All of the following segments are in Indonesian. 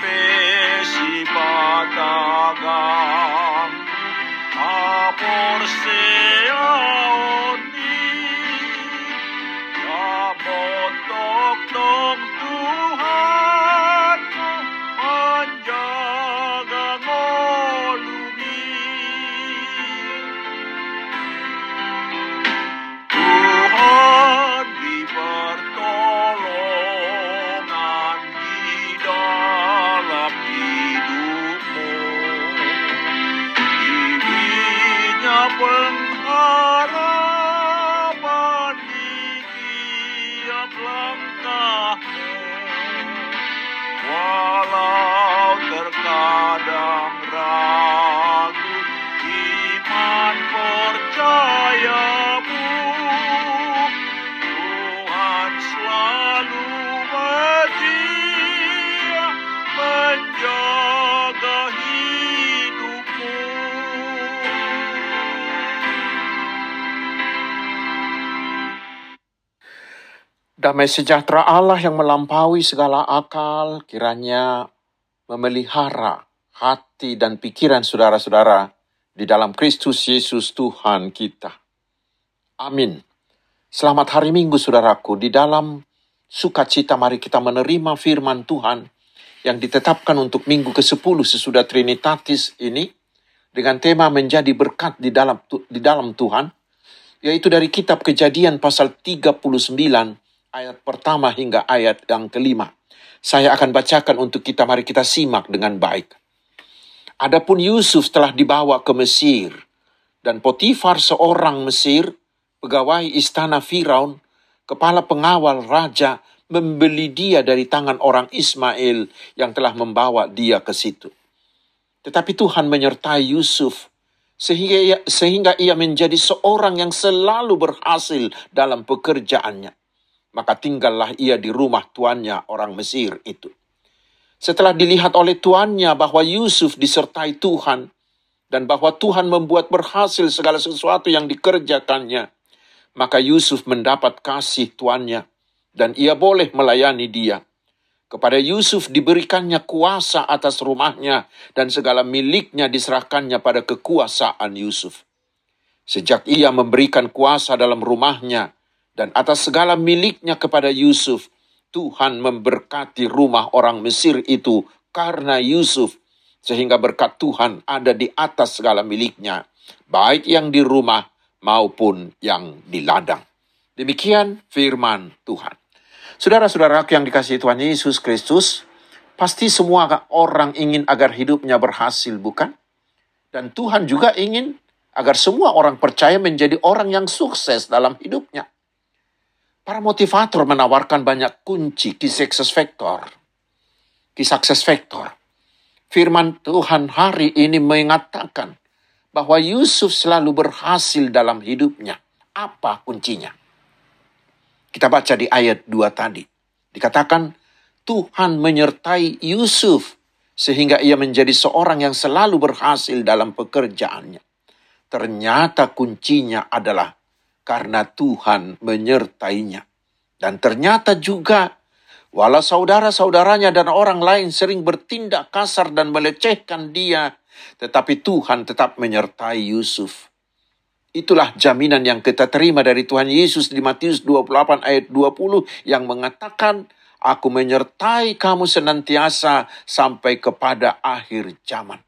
Pesi patagang Apor Damai sejahtera Allah yang melampaui segala akal, kiranya memelihara hati dan pikiran saudara-saudara di dalam Kristus Yesus Tuhan kita. Amin. Selamat hari Minggu saudaraku. Di dalam sukacita mari kita menerima firman Tuhan yang ditetapkan untuk minggu ke-10 sesudah Trinitatis ini dengan tema menjadi berkat di dalam di dalam Tuhan yaitu dari kitab Kejadian pasal 39 ayat pertama hingga ayat yang kelima. Saya akan bacakan untuk kita, mari kita simak dengan baik. Adapun Yusuf telah dibawa ke Mesir, dan Potifar seorang Mesir, pegawai istana Firaun, kepala pengawal raja, membeli dia dari tangan orang Ismail yang telah membawa dia ke situ. Tetapi Tuhan menyertai Yusuf sehingga ia, sehingga ia menjadi seorang yang selalu berhasil dalam pekerjaannya. Maka tinggallah ia di rumah tuannya orang Mesir itu. Setelah dilihat oleh tuannya bahwa Yusuf disertai Tuhan dan bahwa Tuhan membuat berhasil segala sesuatu yang dikerjakannya, maka Yusuf mendapat kasih tuannya dan ia boleh melayani dia. Kepada Yusuf diberikannya kuasa atas rumahnya dan segala miliknya diserahkannya pada kekuasaan Yusuf. Sejak ia memberikan kuasa dalam rumahnya dan atas segala miliknya kepada Yusuf, Tuhan memberkati rumah orang Mesir itu karena Yusuf, sehingga berkat Tuhan ada di atas segala miliknya, baik yang di rumah maupun yang di ladang. Demikian firman Tuhan. Saudara-saudara yang dikasihi Tuhan Yesus Kristus, pasti semua orang ingin agar hidupnya berhasil, bukan? Dan Tuhan juga ingin agar semua orang percaya menjadi orang yang sukses dalam hidupnya. Para motivator menawarkan banyak kunci key success factor. Key success factor. Firman Tuhan hari ini mengatakan bahwa Yusuf selalu berhasil dalam hidupnya. Apa kuncinya? Kita baca di ayat 2 tadi. Dikatakan Tuhan menyertai Yusuf sehingga ia menjadi seorang yang selalu berhasil dalam pekerjaannya. Ternyata kuncinya adalah karena Tuhan menyertainya. Dan ternyata juga, walau saudara-saudaranya dan orang lain sering bertindak kasar dan melecehkan dia, tetapi Tuhan tetap menyertai Yusuf. Itulah jaminan yang kita terima dari Tuhan Yesus di Matius 28 ayat 20 yang mengatakan, Aku menyertai kamu senantiasa sampai kepada akhir zaman.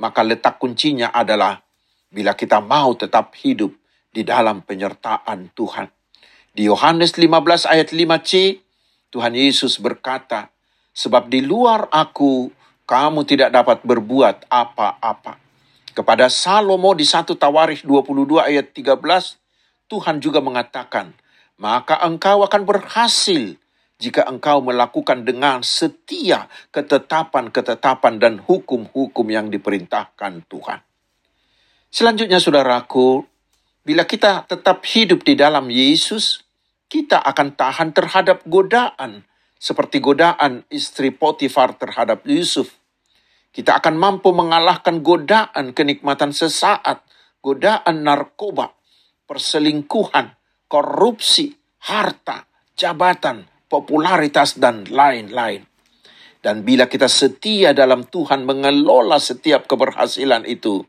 Maka letak kuncinya adalah bila kita mau tetap hidup di dalam penyertaan Tuhan. Di Yohanes 15 ayat 5c, Tuhan Yesus berkata, Sebab di luar aku, kamu tidak dapat berbuat apa-apa. Kepada Salomo di 1 Tawarikh 22 ayat 13, Tuhan juga mengatakan, maka engkau akan berhasil jika engkau melakukan dengan setia ketetapan-ketetapan dan hukum-hukum yang diperintahkan Tuhan. Selanjutnya saudaraku, bila kita tetap hidup di dalam Yesus, kita akan tahan terhadap godaan, seperti godaan istri Potifar terhadap Yusuf. Kita akan mampu mengalahkan godaan kenikmatan sesaat, godaan narkoba, perselingkuhan, korupsi, harta, jabatan, popularitas, dan lain-lain. Dan bila kita setia dalam Tuhan mengelola setiap keberhasilan itu,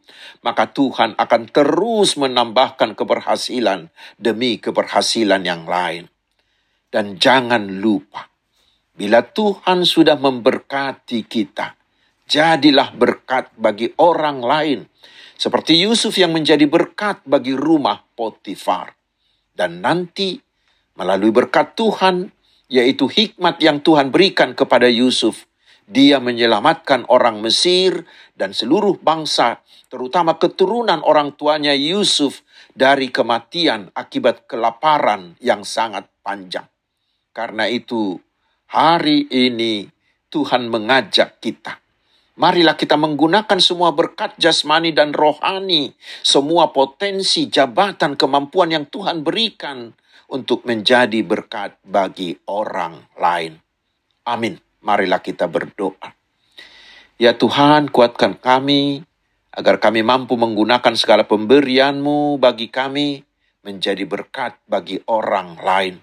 maka Tuhan akan terus menambahkan keberhasilan demi keberhasilan yang lain. Dan jangan lupa, bila Tuhan sudah memberkati kita, jadilah berkat bagi orang lain, seperti Yusuf yang menjadi berkat bagi rumah Potifar. Dan nanti, melalui berkat Tuhan, yaitu hikmat yang Tuhan berikan kepada Yusuf. Dia menyelamatkan orang Mesir dan seluruh bangsa, terutama keturunan orang tuanya Yusuf dari kematian akibat kelaparan yang sangat panjang. Karena itu, hari ini Tuhan mengajak kita. Marilah kita menggunakan semua berkat jasmani dan rohani, semua potensi, jabatan, kemampuan yang Tuhan berikan untuk menjadi berkat bagi orang lain. Amin. Marilah kita berdoa. Ya Tuhan, kuatkan kami agar kami mampu menggunakan segala pemberian-Mu bagi kami menjadi berkat bagi orang lain.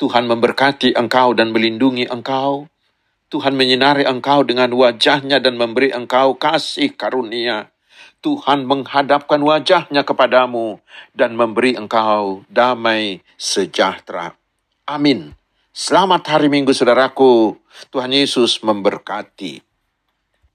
Tuhan memberkati engkau dan melindungi engkau. Tuhan menyinari engkau dengan wajahnya dan memberi engkau kasih karunia. Tuhan menghadapkan wajahnya kepadamu dan memberi engkau damai sejahtera. Amin. Selamat hari Minggu saudaraku. Tuhan Yesus memberkati.